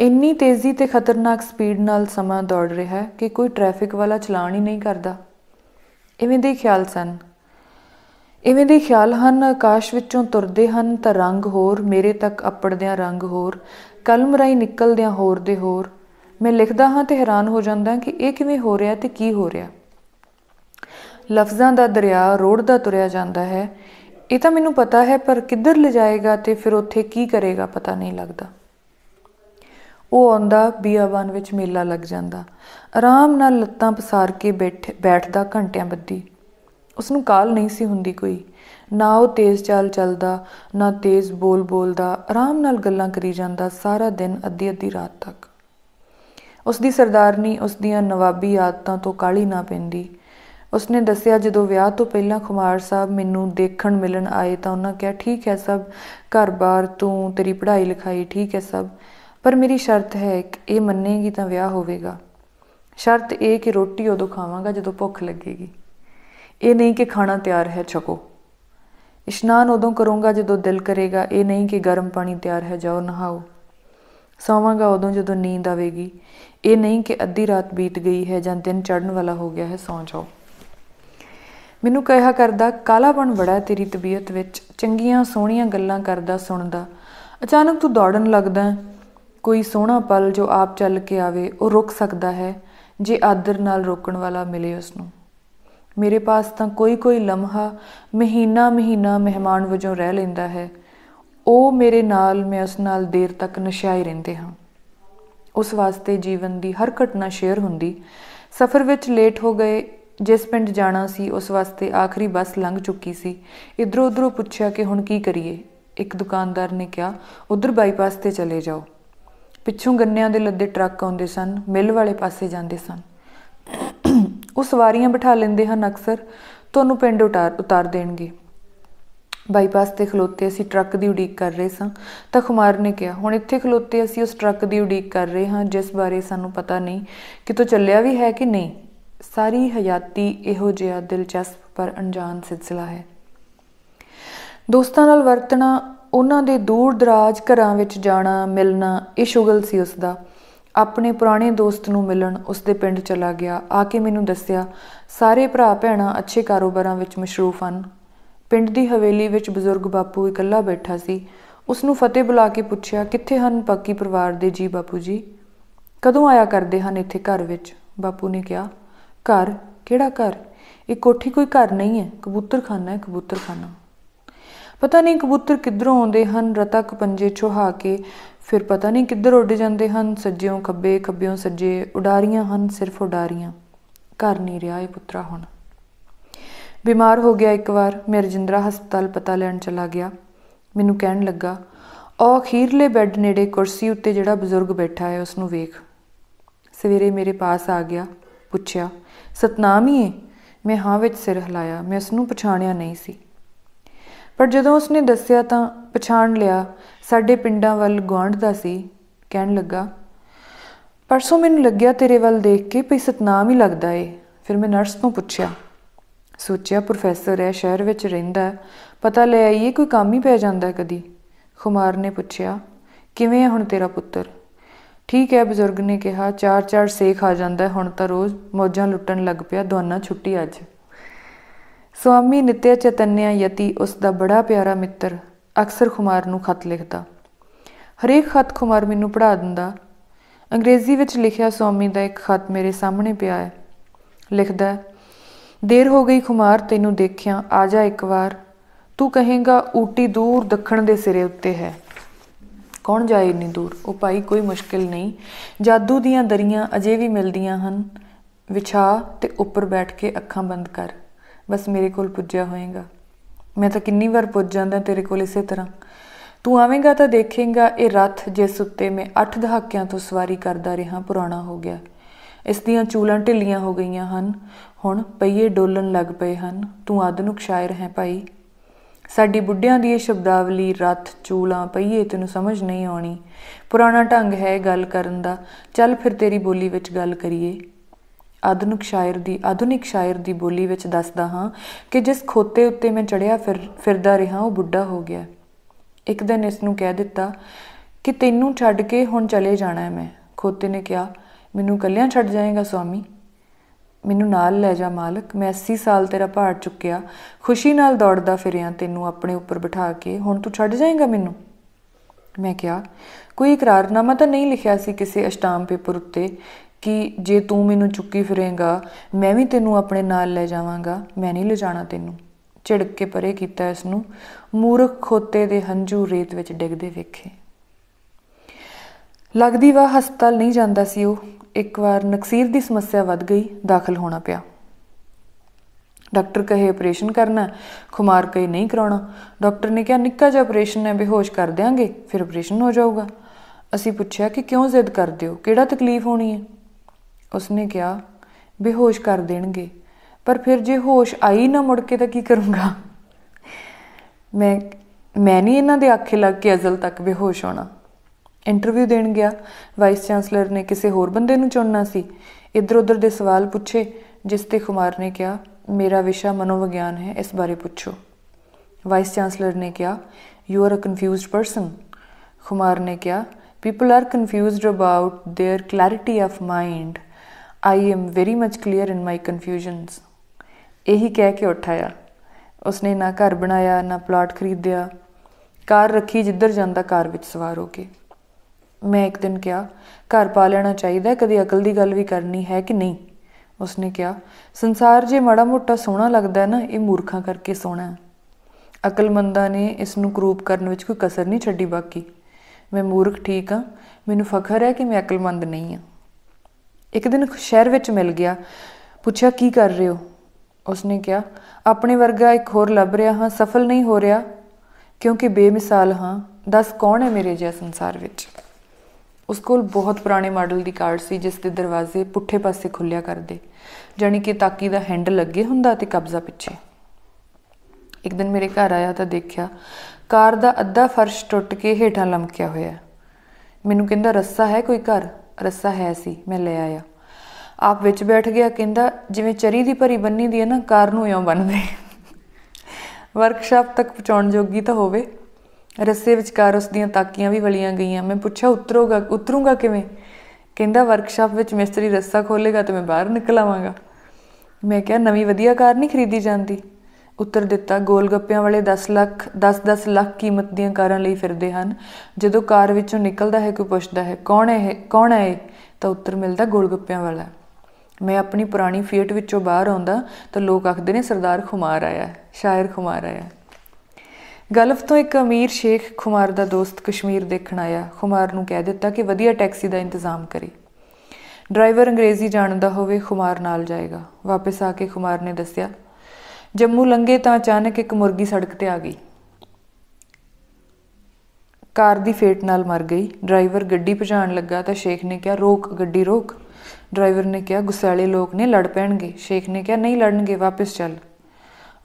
ਇੰਨੀ ਤੇਜ਼ੀ ਤੇ ਖਤਰਨਾਕ ਸਪੀਡ ਨਾਲ ਸਮਾਂ ਦੌੜ ਰਿਹਾ ਹੈ ਕਿ ਕੋਈ ਟ੍ਰੈਫਿਕ ਵਾਲਾ ਚਲਾਨ ਹੀ ਨਹੀਂ ਕਰਦਾ। ਇਵੇਂ ਦੇ ਖਿਆਲ ਸਨ। ਇਵੇਂ ਦੇ ਖਿਆਲ ਹਨ, ਆਕਾਸ਼ ਵਿੱਚੋਂ ਤੁਰਦੇ ਹਨ ਤਾਂ ਰੰਗ ਹੋਰ, ਮੇਰੇ ਤੱਕ ਅਪੜਦਿਆਂ ਰੰਗ ਹੋਰ, ਕਲਮ ਰਾਈ ਨਿਕਲਦਿਆਂ ਹੋਰ ਦੇ ਹੋਰ। ਮੈਂ ਲਿਖਦਾ ਹਾਂ ਤੇ ਹੈਰਾਨ ਹੋ ਜਾਂਦਾ ਕਿ ਇਹ ਕਿਵੇਂ ਹੋ ਰਿਹਾ ਤੇ ਕੀ ਹੋ ਰਿਹਾ। ਲਫ਼ਜ਼ਾਂ ਦਾ ਦਰਿਆ ਰੋੜ ਦਾ ਤੁਰਿਆ ਜਾਂਦਾ ਹੈ। ਇਹ ਤਾਂ ਮੈਨੂੰ ਪਤਾ ਹੈ, ਪਰ ਕਿੱਧਰ ਲੈ ਜਾਏਗਾ ਤੇ ਫਿਰ ਉੱਥੇ ਕੀ ਕਰੇਗਾ ਪਤਾ ਨਹੀਂ ਲੱਗਦਾ। ਉਹ ਆਉਂਦਾ, ਬੀਆਬਾਨ ਵਿੱਚ ਮੇਲਾ ਲੱਗ ਜਾਂਦਾ। ਆਰਾਮ ਨਾਲ ਲੱਤਾਂ ਪਸਾਰ ਕੇ ਬੈਠ ਬੈਠਦਾ ਘੰਟਿਆਂ ਬੱਦੀ ਉਸ ਨੂੰ ਕਾਲ ਨਹੀਂ ਸੀ ਹੁੰਦੀ ਕੋਈ। ਨਾ ਉਹ ਤੇਜ਼ ਚਾਲ ਚੱਲਦਾ, ਨਾ ਤੇਜ਼ ਬੋਲ ਬੋਲਦਾ। ਆਰਾਮ ਨਾਲ ਗੱਲਾਂ ਕਰੀ ਜਾਂਦਾ ਸਾਰਾ ਦਿਨ ਅੱਧੀ ਅੱਧੀ ਰਾਤ ਤੱਕ। ਉਸ ਦੀ ਸਰਦਾਰਨੀ ਉਸ ਦੀਆਂ ਨਵਾਬੀ ਆਦਤਾਂ ਤੋਂ ਕਾਲੀ ਨਾ ਪੈਂਦੀ। ਉਸਨੇ ਦੱਸਿਆ, ਜਦੋਂ ਵਿਆਹ ਤੋਂ ਪਹਿਲਾਂ ਖੁਮਾਰ ਸਾਹਿਬ ਮੈਨੂੰ ਦੇਖਣ ਮਿਲਣ ਆਏ ਤਾਂ ਉਹਨਾਂ ਕਿਹਾ, ਠੀਕ ਹੈ ਸਭ, ਘਰ-ਬਾਰ ਤੂੰ ਤੇਰੀ ਪੜ੍ਹਾਈ ਲਿਖਾਈ ਠੀਕ ਹੈ ਸਭ, ਪਰ ਮੇਰੀ ਸ਼ਰਤ ਹੈ ਕਿ ਇਹ ਮੰਨੇਗੀ ਤਾਂ ਵਿਆਹ ਹੋਵੇਗਾ। ਸ਼ਰਤ ਇਹ ਕਿ ਰੋਟੀ ਉਦੋਂ ਖਾਵਾਂਗਾ ਜਦੋਂ ਭੁੱਖ ਲੱਗੇਗੀ। ਇਹ ਨਹੀਂ ਕਿ ਖਾਣਾ ਤਿਆਰ ਹੈ, ਛਕੋ। ਇਸ਼ਨਾਨ ਉਦੋਂ ਕਰੂੰਗਾ ਜਦੋਂ ਦਿਲ ਕਰੇਗਾ, ਇਹ ਨਹੀਂ ਕਿ ਗਰਮ ਪਾਣੀ ਤਿਆਰ ਹੈ, ਜਾਓ ਨਹਾਓ। ਸੌਵਾਂਗਾ ਉਦੋਂ ਜਦੋਂ ਨੀਂਦ ਆਵੇਗੀ। ਇਹ ਨਹੀਂ ਕਿ ਅੱਧੀ ਰਾਤ ਬੀਤ ਗਈ ਹੈ ਜਾਂ ਦਿਨ ਚੜ੍ਹਨ ਵਾਲਾ ਹੋ ਗਿਆ ਹੈ, ਸੌਂ ਜਾਓ। ਮੈਨੂੰ ਕਹਿਆ ਕਰਦਾ, ਕਾਲਾਪਣ ਬੜਾ ਤੇਰੀ ਤਬੀਅਤ ਵਿੱਚ। ਚੰਗੀਆਂ, ਸੋਹਣੀਆਂ ਗੱਲਾਂ ਕਰਦਾ ਸੁਣਦਾ। ਅਚਾਨਕ ਤੂੰ ਦੌੜਨ ਲੱਗਦਾ ਕੋਈ ਸੋਹਣਾ ਪਲ ਜੋ ਆਪ ਚੱਲ ਕੇ ਆਵੇ, ਉਹ ਰੁਕ ਸਕਦਾ ਹੈ, ਜੇ ਆਦਰ ਨਾਲ ਰੋਕਣ ਵਾਲਾ ਮਿਲੇ ਉਸ ਨੂੰ ਮੇਰੇ ਪਾਸ ਤਾਂ ਕੋਈ ਕੋਈ ਲਮਹਾ, ਮਹੀਨਾ ਮਹੀਨਾ ਮਹਿਮਾਨ ਵਜੋਂ ਰਹਿ ਲੈਂਦਾ ਹੈ। ਉਹ ਮੇਰੇ ਨਾਲ, ਮੈਂ ਉਸ ਨਾਲ ਦੇਰ ਤੱਕ ਨਸ਼ਾਈ ਰਹਿੰਦੇ ਹਾਂ। ਉਸ ਵਾਸਤੇ ਜੀਵਨ ਦੀ ਹਰ ਘਟਨਾ ਸ਼ੇਅਰ ਹੁੰਦੀ। ਸਫ਼ਰ ਵਿੱਚ ਲੇਟ ਹੋ ਗਏ ਜਿਸ ਪਿੰਡ ਜਾਣਾ ਸੀ, ਉਸ ਵਾਸਤੇ ਆਖਰੀ ਬੱਸ ਲੰਘ ਚੁੱਕੀ ਸੀ। ਇਧਰੋਂ ਉਧਰੋਂ ਪੁੱਛਿਆ ਕਿ ਹੁਣ ਕੀ ਕਰੀਏ? ਇੱਕ ਦੁਕਾਨਦਾਰ ਨੇ ਕਿਹਾ, ਉਧਰ ਬਾਈਪਾਸ ਤੇ ਚਲੇ ਜਾਓ। ਪਿੱਛੋਂ ਗੰਨਿਆਂ ਦੇ ਲੱਦੇ ਟਰੱਕ ਆਉਂਦੇ ਸਨ, ਮਿਲ ਵਾਲੇ ਪਾਸੇ ਜਾਂਦੇ ਸਨ। ਉਹ ਸਵਾਰੀਆਂ ਬਿਠਾ ਲੈਂਦੇ ਹਨ, ਅਕਸਰ ਤੁਹਾਨੂੰ ਪਿੰਡ ਉਤਾਰ ਉਤਾਰ ਦੇਣਗੇ। ਬਾਈਪਾਸ ਤੇ ਖਲੋਤੇ ਅਸੀਂ ਟਰੱਕ ਦੀ ਉਡੀਕ ਕਰ ਰਹੇ ਸਾਂ, ਤਾਂ ਖੁਮਾਰ ਨੇ ਕਿਹਾ, ਹੁਣ ਇੱਥੇ ਖਲੋਤੇ ਅਸੀਂ ਉਸ ਟਰੱਕ ਦੀ ਉਡੀਕ ਕਰ ਰਹੇ ਹਾਂ, ਜਿਸ ਬਾਰੇ ਸਾਨੂੰ ਪਤਾ ਨਹੀਂ ਕਿ ਤੋ ਚੱਲਿਆ ਵੀ ਹੈ ਕਿ ਨਹੀਂ? ਸਾਰੀ ਹਯਾਤੀ ਇਹੋ ਜਿਹਾ ਦਿਲਚਸਪ ਪਰ ਅਣਜਾਣ ਸਿਲਸਿਲਾ ਹੈ। ਦੋਸਤਾਂ ਨਾਲ ਵਰਤਣਾ, ਉਹਨਾਂ ਦੇ ਦੂਰ ਦਰਾਜ ਘਰਾਂ ਵਿੱਚ ਜਾਣਾ, ਮਿਲਣਾ, ਇਹ ਸ਼ੁਗਲ ਸੀ ਉਸ ਦਾ ਆਪਣੇ ਪੁਰਾਣੇ ਦੋਸਤ ਨੂੰ ਮਿਲਣ ਉਸ ਦੇ ਪਿੰਡ ਚਲਾ ਗਿਆ। ਆ ਕੇ ਮੈਨੂੰ ਦੱਸਿਆ, ਸਾਰੇ ਭਰਾ ਭੈਣਾਂ ਅੱਛੇ ਕਾਰੋਬਾਰਾਂ ਵਿੱਚ ਮਸ਼ਰੂਫ ਹਨ। ਪਿੰਡ ਦੀ ਹਵੇਲੀ ਵਿੱਚ ਬਜ਼ੁਰਗ ਬਾਪੂ ਇਕੱਲਾ ਬੈਠਾ ਸੀ। ਉਸ ਨੂੰ ਫਤਿਹ ਬੁਲਾ ਕੇ ਪੁੱਛਿਆ, ਕਿੱਥੇ ਹਨ ਪੱਕੀ ਪਰਿਵਾਰ ਦੇ ਜੀ ਬਾਪੂ ਜੀ? ਕਦੋਂ ਆਇਆ ਕਰਦੇ ਹਨ ਇੱਥੇ ਘਰ ਵਿੱਚ? ਬਾਪੂ ਨੇ ਕਿਹਾ ਘਰ? ਕਿਹੜਾ ਘਰ? ਇਹ ਕੋਠੀ ਕੋਈ ਘਰ ਨਹੀਂ ਹੈ, ਕਬੂਤਰਖਾਨਾ ਹੈ, ਕਬੂਤਰਖਾਨਾ। ਪਤਾ ਨਹੀਂ ਕਬੂਤਰ ਕਿੱਧਰੋਂ ਆਉਂਦੇ ਹਨ ਰਤਕ ਪੰਜੇ ਛੁਹਾ ਕੇ। ਫਿਰ ਪਤਾ ਨਹੀਂ ਕਿੱਧਰ ਉੱਡ ਜਾਂਦੇ ਹਨ, ਸੱਜਿਓਂ ਖੱਬੇ, ਖੱਬਿਓਂ ਸੱਜੇ, ਉਡਾਰੀਆਂ ਹਨ, ਸਿਰਫ ਉਡਾਰੀਆਂ। ਘਰ ਨਹੀਂ ਰਿਹਾ ਇਹ ਪੁੱਤਰਾ ਹੁਣ। ਬਿਮਾਰ ਹੋ ਗਿਆ ਇੱਕ ਵਾਰ, ਮੈਂ ਰਜਿੰਦਰਾ ਹਸਪਤਾਲ ਪਤਾ ਲੈਣ ਚਲਾ ਗਿਆ। ਮੈਨੂੰ ਕਹਿਣ ਲੱਗਾ ਉਹ ਅਖੀਰਲੇ ਬੈੱਡ ਨੇੜੇ ਕੁਰਸੀ ਉੱਤੇ ਜਿਹੜਾ ਬਜ਼ੁਰਗ ਬੈਠਾ ਹੈ ਉਸ ਨੂੰ ਵੇਖ। ਸਵੇਰੇ ਮੇਰੇ ਪਾਸ ਆ ਗਿਆ, ਪੁੱਛਿਆ ਸਤਨਾਮ ਹੀ ਹੈ ਮੈਂ ਹਾਂ ਵਿੱਚ ਸਿਰ ਹਿਲਾਇਆ, ਮੈਂ ਉਸ ਨੂੰ ਪਛਾਣਿਆ ਨਹੀਂ ਸੀ। ਪਰ ਜਦੋਂ ਉਸਨੇ ਦੱਸਿਆ ਤਾਂ ਪਛਾਣ ਲਿਆ, ਸਾਡੇ ਪਿੰਡਾਂ ਵੱਲ ਗਵਾਂਢ ਦਾ ਸੀ। ਕਹਿਣ ਲੱਗਾ, ਪਰਸੋਂ ਮੈਨੂੰ ਲੱਗਿਆ ਤੇਰੇ ਵੱਲ ਦੇਖ ਕੇ ਭਈ ਸਤਨਾਮ ਹੀ ਲੱਗਦਾ ਏ। ਫਿਰ ਮੈਂ ਨਰਸ ਤੋਂ ਪੁੱਛਿਆ, ਸੋਚਿਆ ਪ੍ਰੋਫੈਸਰ ਹੈ ਸ਼ਹਿਰ ਵਿੱਚ ਰਹਿੰਦਾ ਪਤਾ ਲੈ ਆਈਏ ਕੋਈ ਕੰਮ ਹੀ ਪੈ ਜਾਂਦਾ ਕਦੀ? ਖੁਮਾਰ ਨੇ ਪੁੱਛਿਆ, ਕਿਵੇਂ ਹੈ ਹੁਣ ਤੇਰਾ ਪੁੱਤਰ? ਠੀਕ ਹੈ, ਬਜ਼ੁਰਗ ਨੇ ਕਿਹਾ, ਚਾਰ ਚਾਰ ਸੇਖ ਆ ਜਾਂਦਾ ਹੁਣ ਤਾਂ ਰੋਜ਼ ਮੌਜਾਂ ਲੁੱਟਣ ਲੱਗ ਪਿਆ, ਦੋਨਾਂ ਛੁੱਟੀ ਅੱਜ। ਸਵਾਮੀ ਨਿਤਿਆ ਚਤਨਿਆ ਯਤੀ, ਉਸ ਦਾ ਬੜਾ ਪਿਆਰਾ ਮਿੱਤਰ, ਅਕਸਰ ਖੁਮਾਰ ਨੂੰ ਖਤ ਲਿਖਦਾ। ਹਰੇਕ ਖਤ ਖੁਮਾਰ ਮੈਨੂੰ ਪੜ੍ਹਾ ਦਿੰਦਾ। ਅੰਗਰੇਜ਼ੀ ਵਿੱਚ ਲਿਖਿਆ ਸਵਾਮੀ ਦਾ ਇੱਕ ਖਤ ਮੇਰੇ ਸਾਹਮਣੇ ਪਿਆ ਹੈ। ਲਿਖਦਾ ਦੇਰ ਹੋ ਗਈ ਖੁਮਾਰ, ਤੈਨੂੰ ਦੇਖਿਆ, ਆ ਜਾ ਇੱਕ ਵਾਰ। ਤੂੰ ਕਹੇਗਾ, ਊਟੀ ਦੂਰ ਦੱਖਣ ਦੇ ਸਿਰੇ ਉੱਤੇ ਹੈ। ਕੌਣ ਜਾਏ ਇੰਨੀ ਦੂਰ? ਉਹ ਭਾਈ ਕੋਈ ਮੁਸ਼ਕਿਲ ਨਹੀਂ। ਜਾਦੂ ਦੀਆਂ ਦਰੀਆਂ ਅਜੇ ਵੀ ਮਿਲਦੀਆਂ ਹਨ। ਵਿਛਾ ਤੇ ਉੱਪਰ ਬੈਠ ਕੇ ਅੱਖਾਂ ਬੰਦ ਕਰ। ਬਸ ਮੇਰੇ ਕੋਲ ਪੁੱਜਿਆ ਹੋਏਗਾ। ਮੈਂ ਤਾਂ ਕਿੰਨੀ ਵਾਰ ਪੁੱਜ ਜਾਂਦਾ ਤੇਰੇ ਕੋਲ ਇਸੇ ਤਰ੍ਹਾਂ। ਤੂੰ ਆਵੇਂਗਾ ਤਾਂ ਦੇਖੇਂਗਾ ਇਹ ਰੱਥ ਜਿਸ ਉੱਤੇ ਮੈਂ 8 ਦਹਾਕਿਆਂ ਤੋਂ ਸਵਾਰੀ ਕਰਦਾ ਰਿਹਾ ਪੁਰਾਣਾ ਹੋ ਗਿਆ। ਇਸ ਦੀਆਂ ਚੂਲਾਂ ਢਿੱਲੀਆਂ ਹੋ ਗਈਆਂ ਹਨ। ਹੁਣ ਪਈਏ ਡੋਲਣ ਲੱਗ ਪਏ ਹਨ। ਤੂੰ ਆਧੁਨਿਕ ਸ਼ਾਇਰ ਹੈ ਭਾਈ। ਸਾਡੀ ਬੁੱਢਿਆਂ ਦੀ ਇਹ ਸ਼ਬਦਾਵਲੀ, ਰੱਥ, ਚੂਲਾਂ ਪਈਏ ਤੈਨੂੰ ਸਮਝ ਨਹੀਂ ਆਉਣੀ। ਪੁਰਾਣਾ ਢੰਗ ਹੈ ਗੱਲ ਕਰਨ ਦਾ। ਚੱਲ ਫਿਰ ਤੇਰੀ ਬੋਲੀ ਵਿੱਚ ਗੱਲ ਕਰੀਏ। ਆਧੁਨਿਕ ਸ਼ਾਇਰ ਦੀ, ਆਧੁਨਿਕ ਸ਼ਾਇਰ ਦੀ ਬੋਲੀ ਵਿੱਚ ਦੱਸਦਾ ਹਾਂ ਕਿ ਜਿਸ ਖੋਤੇ ਉੱਤੇ ਮੈਂ ਚੜਿਆ ਫਿਰ, ਫਿਰਦਾ ਰਿਹਾ, ਉਹ ਬੁੱਢਾ ਹੋ ਗਿਆ। ਇੱਕ ਦਿਨ ਇਸ ਨੂੰ ਕਹਿ ਦਿੱਤਾ ਕਿ ਤੈਨੂੰ ਛੱਡ ਕੇ ਹੁਣ ਚਲੇ ਜਾਣਾ ਹੈ ਮੈਂ। ਖੋਤੇ ਨੇ ਕਿਹਾ, ਮੈਨੂੰ ਕੱਲਿਆਂ ਛੱਡ ਜਾਏਗਾ ਸਵਾਮੀ? ਮੈਨੂੰ ਨਾਲ ਲੈ ਜਾ ਮਾਲਕ, ਮੈਂ 80 ਸਾਲ ਤੇਰਾ ਭਾਰ ਚੁੱਕਿਆ, ਖੁਸ਼ੀ ਨਾਲ ਦੌੜਦਾ ਫਿਰਿਆ ਤੈਨੂੰ ਆਪਣੇ ਉੱਪਰ ਬਿਠਾ ਕੇ, ਹੁਣ ਤੂੰ ਛੱਡ ਜਾਏਗਾ ਮੈਨੂੰ? ਮੈਂ ਕਿਹਾ, ਕੋਈ ਇਕਰਾਰਨਾਮਾ ਤਾਂ ਨਹੀਂ ਲਿਖਿਆ ਸੀ ਕਿਸੇ ਅਸ਼ਟਾਮ ਪੇਪਰ ਉੱਤੇ ਕਿ ਜੇ ਤੂੰ ਮੈਨੂੰ ਚੁੱਕੀ ਫਿਰੇਂਗਾ, ਮੈਂ ਵੀ ਤੈਨੂੰ ਆਪਣੇ ਨਾਲ ਲੈ ਜਾਵਾਂਗਾ, ਮੈਂ ਨਹੀਂ ਲਿਜਾਣਾ ਤੈਨੂੰ। ਝਿੜਕ ਕੇ ਪਰੇ ਕੀਤਾ ਇਸ ਨੂੰ, ਮੂਰਖ ਖੋਤੇ ਦੇ ਹੰਝੂ ਰੇਤ ਵਿੱਚ ਡਿੱਗਦੇ ਵੇਖੇ। ਲੱਗਦੀ ਵਾ ਹਸਪਤਾਲ ਨਹੀਂ ਜਾਂਦਾ ਸੀ ਉਹ। ਇੱਕ ਵਾਰ ਨਕਸੀਰ ਦੀ ਸਮੱਸਿਆ ਵੱਧ ਗਈ, ਦਾਖਲ ਹੋਣਾ ਪਿਆ। ਡਾਕਟਰ ਕਹੇ ਆਪਰੇਸ਼ਨ ਕਰਨਾ ਖੁਮਾਰ ਕਹੇ, ਨਹੀਂ ਕਰਾਉਣਾ। ਡਾਕਟਰ ਨੇ ਕਿਹਾ, ਨਿੱਕਾ ਜਿਹਾ ਆਪਰੇਸ਼ਨ ਹੈ, ਬੇਹੋਸ਼ ਕਰ ਦਿਆਂਗੇ, ਫਿਰ ਆਪਰੇਸ਼ਨ ਹੋ ਜਾਊਗਾ। ਅਸੀਂ ਪੁੱਛਿਆ ਕਿ ਕਿਉਂ ਜ਼ਿੱਦ ਕਰਦੇ ਹੋ? ਕਿਹੜਾ ਤਕਲੀਫ ਹੋਣੀ ਹੈ? ਉਸਨੇ ਕਿਹਾ, ਬੇਹੋਸ਼ ਕਰ ਦੇਣਗੇ। ਪਰ ਫਿਰ ਜੇ ਹੋਸ਼ ਆਈ ਨਾ ਮੁੜ ਕੇ ਤਾਂ ਕੀ ਕਰੂੰਗਾ? ਮੈਂ ਮੈਂ ਨਹੀਂ ਇਹਨਾਂ ਦੇ ਆਖੇ ਲੱਗ ਕੇ ਅਜ਼ਲ ਤੱਕ ਬੇਹੋਸ਼ ਹੋਣਾ। ਇੰਟਰਵਿਊ ਦੇਣ ਗਿਆ। ਵਾਈਸ ਚਾਂਸਲਰ ਨੇ ਕਿਸੇ ਹੋਰ ਬੰਦੇ ਨੂੰ ਚੁਣਨਾ ਸੀ? ਇੱਧਰ ਉੱਧਰ ਦੇ ਸਵਾਲ ਪੁੱਛੇ, ਜਿਸ ਤੇ ਕੁਮਾਰ ਨੇ ਕਿਹਾ, ਮੇਰਾ ਵਿਸ਼ਾ ਮਨੋਵਿਗਿਆਨ ਹੈ, ਇਸ ਬਾਰੇ ਪੁੱਛੋ। ਵਾਈਸ ਚਾਂਸਲਰ ਨੇ ਕਿਹਾ you are a confused person Kumar ਨੇ ਕਿਹਾ, people are confused about their clarity of mind. I am very much clear in my confusions. ਇਹੀ ਕਹਿ ਕੇ ਉਠਾਇਆ। ਉਸਨੇ ਨਾ ਘਰ ਬਣਾਇਆ, ਨਾ ਪਲਾਟ ਖਰੀਦਿਆ। ਕਾਰ ਰੱਖੀ ਜਿੱਧਰ ਜਾਂਦਾ, ਕਾਰ ਵਿੱਚ ਸਵਾਰ ਹੋ ਕੇ। ਮੈਂ ਇੱਕ ਦਿਨ ਕਿਹਾ, ਘਰ ਪਾ ਲੈਣਾ ਚਾਹੀਦਾ, ਕਦੇ ਅਕਲ ਦੀ ਗੱਲ ਵੀ ਕਰਨੀ ਹੈ ਕਿ ਨਹੀਂ? ਉਸਨੇ ਕਿਹਾ, ਸੰਸਾਰ ਜੇ ਮਾੜਾ ਮੋਟਾ ਸੋਹਣਾ ਲੱਗਦਾ ਹੈ ਨਾ, ਇਹ ਮੂਰਖਾਂ ਕਰਕੇ ਸੋਹਣਾ ਹੈ। ਅਕਲਮੰਦਾਂ ਨੇ ਇਸ ਨੂੰ ਕਰੂਪ ਕਰਨ ਵਿੱਚ ਕੋਈ ਕਸਰ ਨਹੀਂ ਛੱਡੀ ਬਾਕੀ। ਮੈਂ ਮੂਰਖ ਠੀਕ ਆ ਮੈਨੂੰ ਫਖਰ ਹੈ ਕਿ ਮੈਂ ਅਕਲਮੰਦ ਨਹੀਂ ਆ ਇੱਕ ਦਿਨ ਸ਼ਹਿਰ ਵਿੱਚ ਮਿਲ ਗਿਆ, ਪੁੱਛਿਆ, ਕੀ ਕਰ ਰਹੇ ਹੋ? ਉਸਨੇ ਕਿਹਾ, ਆਪਣੇ ਵਰਗਾ ਇੱਕ ਹੋਰ ਲੱਭ ਰਿਹਾ ਹਾਂ, ਸਫਲ ਨਹੀਂ ਹੋ ਰਿਹਾ। ਕਿਉਂਕਿ ਬੇਮਿਸਾਲ ਹਾਂ, ਦੱਸ ਕੌਣ ਹੈ ਮੇਰੇ ਜਿਹਾ ਸੰਸਾਰ ਵਿੱਚ? ਉਸ ਕੋਲ ਬਹੁਤ ਪੁਰਾਣੇ ਮਾਡਲ ਦੀ ਕਾਰ ਸੀ, ਜਿਸ ਦੇ ਦਰਵਾਜ਼ੇ ਪੁੱਠੇ ਪਾਸੇ ਖੁੱਲਿਆ ਕਰਦੇ। ਜਾਨੀ ਕਿ ਤਾਕੀ ਦਾ ਹੈਂਡਲ ਲੱਗੇ ਹੁੰਦਾ ਤੇ ਕਬਜ਼ਾ ਪਿੱਛੇ। ਇੱਕ ਦਿਨ ਮੇਰੇ ਘਰ ਆਇਆ ਤਾਂ ਦੇਖਿਆ, ਕਾਰ ਦਾ ਅੱਧਾ ਫਰਸ਼ ਟੁੱਟ ਕੇ ਹੇਠਾਂ ਲਮਕਿਆ ਹੋਇਆ ਮੈਨੂੰ ਕਹਿੰਦਾ, ਰੱਸਾ ਹੈ ਕੋਈ ਘਰ? ਰੱਸਾ ਹੈ ਸੀ, ਮੈਂ ਲੈ ਆਇਆ। ਆਪ ਵਿੱਚ ਬੈਠ ਗਿਆ, ਕਹਿੰਦਾ, ਜਿਵੇਂ ਚਰੀ ਦੀ ਭਰੀ ਬੰਨੀ ਦੀ ਹੈ ਨਾ, ਕਾਰ ਨੂੰ ਇਉਂ ਬੰਨਦੇ ਵਰਕਸ਼ਾਪ ਤੱਕ ਪਹੁੰਚਾਉਣ ਜੋਗੀ ਤਾਂ ਹੋਵੇ। ਰਸਤੇ ਵਿਚਕਾਰ ਉਸ ਦੀਆਂ ਤਾਕੀਆਂ ਵੀ ਵਲੀਆਂ ਗਈਆਂ। ਮੈਂ ਪੁੱਛਿਆ, ਉਤਰੋਗਾ, ਉਤਰੂਗਾ ਕਿਵੇਂ? ਕਹਿੰਦਾ ਵਰਕਸ਼ਾਪ ਵਿੱਚ ਮਿਸਤਰੀ ਰਸਤਾ ਖੋਲੇਗਾ ਤੇ ਮੈਂ ਬਾਹਰ ਨਿਕਲ ਆਵਾਂਗਾ ਮੈਂ ਕਿਹਾ, ਨਵੀਂ ਵਧੀਆ ਕਾਰ ਨਹੀਂ ਖਰੀਦੀ ਜਾਂਦੀ? ਉੱਤਰ ਦਿੱਤਾ ਗੋਲ ਗੱਪਿਆਂ ਵਾਲੇ 10 ਲੱਖ 10-10 ਲੱਖ ਕੀਮਤ ਦੀਆਂ ਕਾਰਾਂ ਲਈ ਫਿਰਦੇ ਹਨ। ਜਦੋਂ ਕਾਰ ਵਿੱਚੋਂ ਨਿਕਲਦਾ ਹੈ, ਕੋਈ ਪੁੱਛਦਾ ਹੈ, ਕੌਣ ਹੈ ਕੌਣ ਹੈ ਤਾਂ ਉੱਤਰ ਮਿਲਦਾ ਗੋਲ ਗੱਪਿਆਂ ਵਾਲਾ ਮੈਂ ਆਪਣੀ ਪੁਰਾਣੀ ਫੀਟ ਵਿੱਚੋਂ ਬਾਹਰ ਆਉਂਦਾ ਤਾਂ ਲੋਕ ਆਖਦੇ ਨੇ, ਸਰਦਾਰ ਖੁਮਾਰ ਆਇਆ ਸ਼ਾਇਰ ਖੁਮਾਰ ਆਇਆ ਗਲਫ ਤੋਂ ਇੱਕ ਅਮੀਰ ਸ਼ੇਖ ਖੁਮਾਰ ਦਾ ਦੋਸਤ ਕਸ਼ਮੀਰ ਦੇਖਣ ਆਇਆ। ਖੁਮਾਰ ਨੂੰ ਕਹਿ ਦਿੱਤਾ ਕਿ ਵਧੀਆ ਟੈਕਸੀ ਦਾ ਇੰਤਜ਼ਾਮ ਕਰੇ। ਡਰਾਈਵਰ ਅੰਗਰੇਜ਼ੀ ਜਾਣਦਾ ਹੋਵੇ, ਖੁਮਾਰ ਨਾਲ ਜਾਏਗਾ। ਵਾਪਸ ਆ ਕੇ ਖੁਮਾਰ ਨੇ ਦੱਸਿਆ, ਜੰਮੂ ਲੰਗੇ ਤਾਂ ਅਚਾਨਕ ਇੱਕ ਮੁਰਗੀ ਸੜਕ ਤੇ ਆ ਗਈ। ਕਾਰ ਦੀ ਫੇਟ ਨਾਲ ਮਰ ਗਈ। ਡਰਾਈਵਰ ਗੱਡੀ ਭਜਾਣ ਲੱਗਾ ਤਾਂ ਸ਼ੇਖ ਨੇ ਕਿਹਾ, ਰੋਕ, ਗੱਡੀ ਰੋਕ। ਡਰਾਈਵਰ ਨੇ ਕਿਹਾ ਗੁੱਸੈਲੇ ਲੋਕ ਨੇ, ਲੜ ਪੈਣਗੇ। ਸ਼ੇਖ ਨੇ ਕਿਹਾ, ਨਹੀਂ ਲੜਨਗੇ, ਵਾਪਸ ਚੱਲ।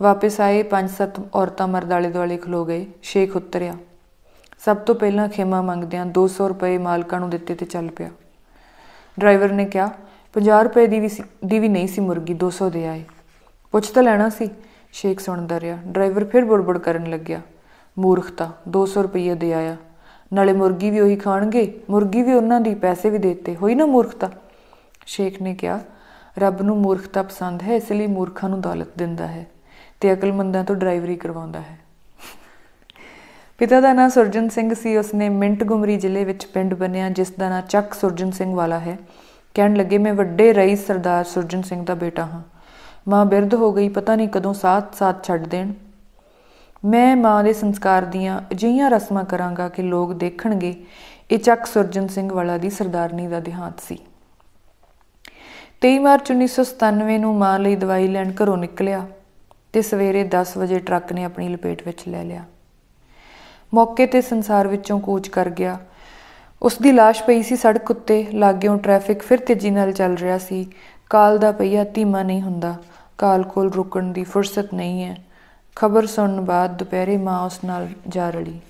ਵਾਪਸ ਆਏ, ਪੰਜ ਸੱਤ ਔਰਤਾਂ ਮਰਦ ਆਲੇ ਦੁਆਲੇ ਖਲੋ ਗਏ, ਸ਼ੇਖ ਉਤਰਿਆ। ਸਭ ਤੋਂ ਪਹਿਲਾਂ ਖੇਮਾ ਮੰਗਦਿਆਂ 200 ਰੁਪਏ ਮਾਲਕਾਂ ਨੂੰ ਦਿੱਤੇ ਤੇ ਚੱਲ ਪਿਆ। ਡਰਾਈਵਰ ਨੇ ਕਿਹਾ 50 ਰੁਪਏ ਦੀ ਵੀ ਦੀ ਵੀ ਨਹੀਂ ਸੀ ਮੁਰਗੀ 200 ਦੇ ਆਏ। ਪੁੱਛ ਤਾਂ ਲੈਣਾ ਸੀ। ਸ਼ੇਖ ਸੁਣਦਾ ਰਿਹਾ। ਡਰਾਈਵਰ ਫਿਰ ਬੁੜਬੁੜ ਕਰਨ ਲੱਗਿਆ। ਮੂਰਖਤਾ 200 ਰੁਪਏ ਦੇ ਆਇਆ। ਨਾਲੇ ਮੁਰਗੀ ਵੀ ਉਹੀ ਖਾਣਗੇ, ਮੁਰਗੀ ਵੀ ਉਹਨਾਂ ਦੀ, ਪੈਸੇ ਵੀ ਦਿੱਤੇ। ਹੋਈ ਨਾ ਮੂਰਖਤਾ? ਸ਼ੇਖ ਨੇ ਕਿਹਾ, ਰੱਬ ਨੂੰ ਮੂਰਖਤਾ ਪਸੰਦ ਹੈ, ਇਸ ਲਈ ਮੂਰਖਾਂ ਨੂੰ ਦੌਲਤ ਦਿੰਦਾ ਹੈ। ਤੇ ਅਕਲਮੰਦਾਂ ਤੋਂ ਡਰਾਈਵਰੀ ਕਰਵਾਉਂਦਾ ਹੈ। ਪਿਤਾ ਦਾ ਨਾਮ ਸੁਰਜਨ ਸਿੰਘ ਸੀ। ਉਸਨੇ ਮਿੰਟ ਗੁਮਰੀ ਜ਼ਿਲ੍ਹੇ ਵਿੱਚ ਪਿੰਡ ਬਣਿਆ ਜਿਸ ਦਾ ਨਾਮ ਚੱਕ ਸੁਰਜਨ ਸਿੰਘ ਵਾਲਾ ਹੈ। ਕਹਿਣ ਲੱਗੇ, ਮੈਂ ਵੱਡੇ ਰਈਸ ਸਰਦਾਰ ਸੁਰਜਨ ਸਿੰਘ ਦਾ ਬੇਟਾ ਹਾਂ। ਮਾਂ ਬਿਰਧ ਹੋ ਗਈ, ਪਤਾ ਨਹੀਂ ਕਦੋਂ ਸਾਥ ਸਾਥ ਛੱਡ ਦੇਣ। ਮੈਂ ਮਾਂ ਦੇ ਸੰਸਕਾਰ ਦੀਆਂ ਅਜਿਹੀਆਂ ਰਸਮਾਂ ਕਰਾਂਗਾ ਕਿ ਲੋਕ ਦੇਖਣਗੇ, ਇਹ ਚੱਕ ਸੁਰਜਨ ਸਿੰਘ ਵਾਲਾ ਦੀ ਸਰਦਾਰਨੀ ਦਾ ਦਿਹਾਂਤ ਸੀ। 23 ਮਾਰਚ 1997 ਨੂੰ ਮਾਂ ਲਈ ਦਵਾਈ ਲੈਣ ਘਰੋਂ ਨਿਕਲਿਆ। ਤੇ ਸਵੇਰੇ 10 ਵਜੇ ਟਰੱਕ ਨੇ ਆਪਣੀ ਲਪੇਟ ਵਿੱਚ ਲੈ ਲਿਆ ਮੌਕੇ ਤੇ ਸੰਸਾਰ ਵਿੱਚੋਂ ਕੂਚ ਕਰ ਗਿਆ ਉਸ ਦੀ লাশ ਪਈ ਸੀ ਸੜਕ ਉੱਤੇ ਲਾਗਿਓਂ ਟ੍ਰੈਫਿਕ ਫਿਰ ਤੇਜ਼ੀ ਨਾਲ ਚੱਲ ਰਿਹਾ ਸੀ ਕਾਲ ਦਾ ਪਈਆ ਧੀਮਾ ਨਹੀਂ ਹੁੰਦਾ ਕਾਲ ਕੋਲ ਰੁਕਣ ਦੀ ਫੁਰਸਤ ਨਹੀਂ ਹੈ ਖਬਰ ਸੁਣਨ ਬਾਅਦ ਦੁਪਹਿਰੇ ਮਾਂ ਉਸ ਨਾਲ ਜਾ ਰੜੀ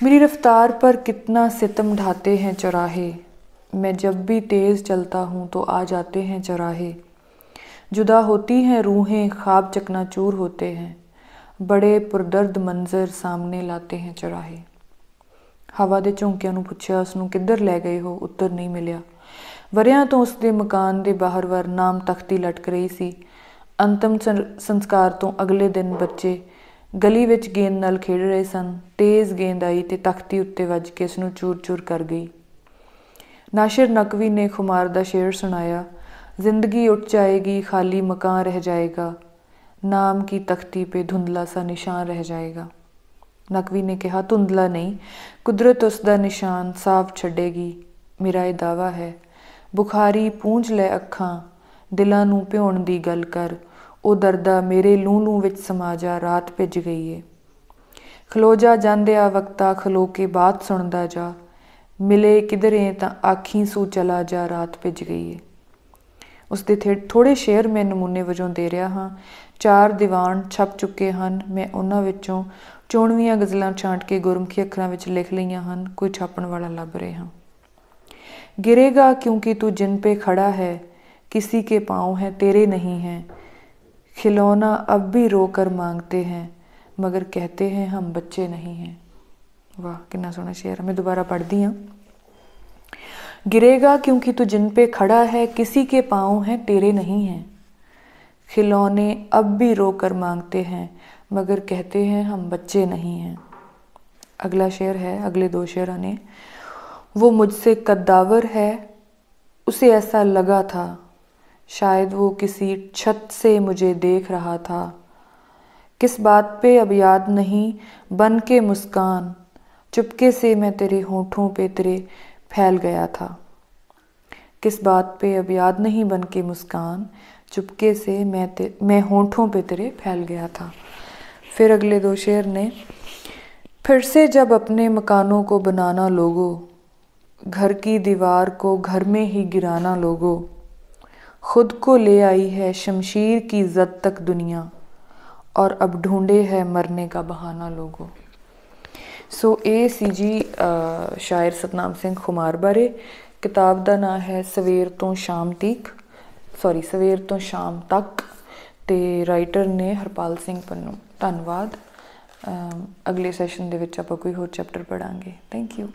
मेरी रफ्तार पर कितना सितम ढाते हैं चौराहे मैं जब भी तेज़ चलता हूँ तो आ जाते हैं चौराहे जुदा होती हैं रूहें ख्वाब चकनाचूर होते हैं बड़े पुरदर्द मंजर सामने लाते हैं चौराहे ਹਵਾ ਦੇ ਝੋਂਕਿਆਂ ਨੂੰ ਪੁੱਛਿਆ ਉਸ ਨੂੰ ਕਿੱਧਰ ਲੈ ਗਏ ਹੋ ਉੱਤਰ ਨਹੀਂ ਮਿਲਿਆ ਵਰਿਆਂ ਤੋਂ ਉਸ ਦੇ ਮਕਾਨ ਦੇ ਬਾਹਰ ਵਰ ਨਾਮ ਤਖਤੀ ਲਟਕ ਰਹੀ ਸੀ ਅੰਤਮ ਸੰਸਕਾਰ ਤੋਂ ਅਗਲੇ ਦਿਨ ਬੱਚੇ ਗਲੀ ਵਿੱਚ ਗੇਂਦ ਨਾਲ ਖੇਡ ਰਹੇ ਸਨ ਤੇਜ਼ ਗੇਂਦ ਆਈ ਤੇ ਤਖਤੀ ਉੱਤੇ ਵੱਜ ਕੇ ਉਸ ਨੂੰ ਚੂਰ-ਚੂਰ ਕਰ ਗਈ ਨਾਸ਼ਰ ਨਕਵੀ ਨੇ ਖੁਮਾਰ ਦਾ ਸ਼ੇਰ ਸੁਣਾਇਆ ਜ਼ਿੰਦਗੀ ਉੱਠ ਜਾਏਗੀ, ਖਾਲੀ ਮਕਾਨ ਰਹਿ ਜਾਏਗਾ। ਨਾਮ ਕੀ ਤਖਤੀ पे ਧੁੰਦਲਾ ਸਾ ਨਿਸ਼ਾਨ ਰਹਿ ਜਾਏਗਾ। ਨਕਵੀ ਨੇ ਕਿਹਾ, ਧੁੰਦਲਾ ਨਹੀਂ, ਕੁਦਰਤ ਉਸ ਦਾ ਨਿਸ਼ਾਨ ਸਾਫ਼ ਛੱਡੇਗੀ। ਮੇਰਾ ਇਹ ਦਾਵਾ ਹੈ, ਬੁਖਾਰੀ ਪੂੰਝ ਲੈ ਅੱਖਾਂ, ਦਿਲਾਂ ਨੂੰ ਭਿਉਣ ਦੀ ਗੱਲ ਕਰ। ਉਹ ਦਰਦਾ ਮੇਰੇ ਲੂ ਲੂ ਵਿੱਚ ਸਮਾ ਜਾ, ਰਾਤ ਭਿੱਜ ਗਈ ਏ। ਖਲੋ ਜਾ ਜਾਂਦੇ ਆ ਵਕਤਾ, ਖਲੋ ਕੇ ਬਾਤ ਸੁਣਦਾ ਜਾ। ਮਿਲੇ ਕਿਧਰੇ ਤਾਂ ਆਖੀ ਸੂ ਚਲਾ ਜਾ, ਰਾਤ ਭਿੱਜ ਗਈ ਏ। ਉਸ ਦੇ ਥੋੜੇ ਸ਼ੇਰ ਮੈਂ ਨਮੂਨੇ ਵਜੋਂ ਦੇ ਰਿਹਾ ਹਾਂ ਚਾਰ ਦੀਵਾਨ ਛਪ ਚੁੱਕੇ ਹਨ ਮੈਂ ਉਹਨਾਂ ਵਿੱਚੋਂ ਚੋਣਵੀਆਂ ਗਜ਼ਲਾਂ ਛਾਂਟ ਕੇ ਗੁਰਮੁਖੀ ਅੱਖਰਾਂ ਵਿੱਚ ਲਿਖ ਲਈਆਂ ਹਨ ਕੋਈ ਛਾਪਣ ਵਾਲਾ ਲੱਭ ਰਿਹਾ गिरेगा क्योंकि तू जिन पे खड़ा है किसी के पाँव है तेरे नहीं हैं खिलौना अब भी रोकर मांगते हैं मगर कहते हैं हम बच्चे नहीं हैं वाह कितना सोना शेर मैं दोबारा पढ़ती हूँ गिरेगा क्योंकि तू जिन पे खड़ा है, किसी के पाँव हैं, तेरे नहीं हैं। खिलौने अब भी रो कर मांगते हैं, मगर कहते हैं हम बच्चे नहीं हैं। अगला शेर है, अगले दो शेर आने। वो मुझसे कद्दावर है, उसे ऐसा लगा था, शायद वो किसी छत से मुझे देख रहा था। किस बात पे अब याद नहीं, बन के मुस्कान, चुपके से मैं तेरे होठों पे तेरे फैल गया था। किस बात पे अब याद नहीं बन के मुस्कान, चुपके से मैं मैं होठों पे तेरे फैल गया था। फिर अगले दो शेर ने, फिर से जब अपने मकानों को बनाना लोगो, घर की दीवार को घर में ही गिराना लोगो, खुद को ले आई है शमशीर की जद तक दुनिया, और अब ढूंढे है मरने का बहाना लोगों। ਸੋ ਇਹ ਸੀ ਜੀ ਸ਼ਾਇਰ ਸਤਨਾਮ ਸਿੰਘ ਖੁਮਾਰ ਬਾਰੇ। ਕਿਤਾਬ ਦਾ ਨਾਮ ਹੈ ਸਵੇਰ ਤੋਂ ਸ਼ਾਮ ਤੀਕ ਸੌਰੀ ਸਵੇਰ ਤੋਂ ਸ਼ਾਮ ਤੱਕ। ਤੇ ਰਾਈਟਰ ਨੇ ਹਰਪਾਲ ਸਿੰਘ ਪੰਨੂ। ਧੰਨਵਾਦ। ਅਗਲੇ ਸੈਸ਼ਨ ਦੇ ਵਿੱਚ ਆਪਾਂ ਕੋਈ ਹੋਰ ਚੈਪਟਰ ਪੜਾਂਗੇ ਥੈਂਕ ਯੂ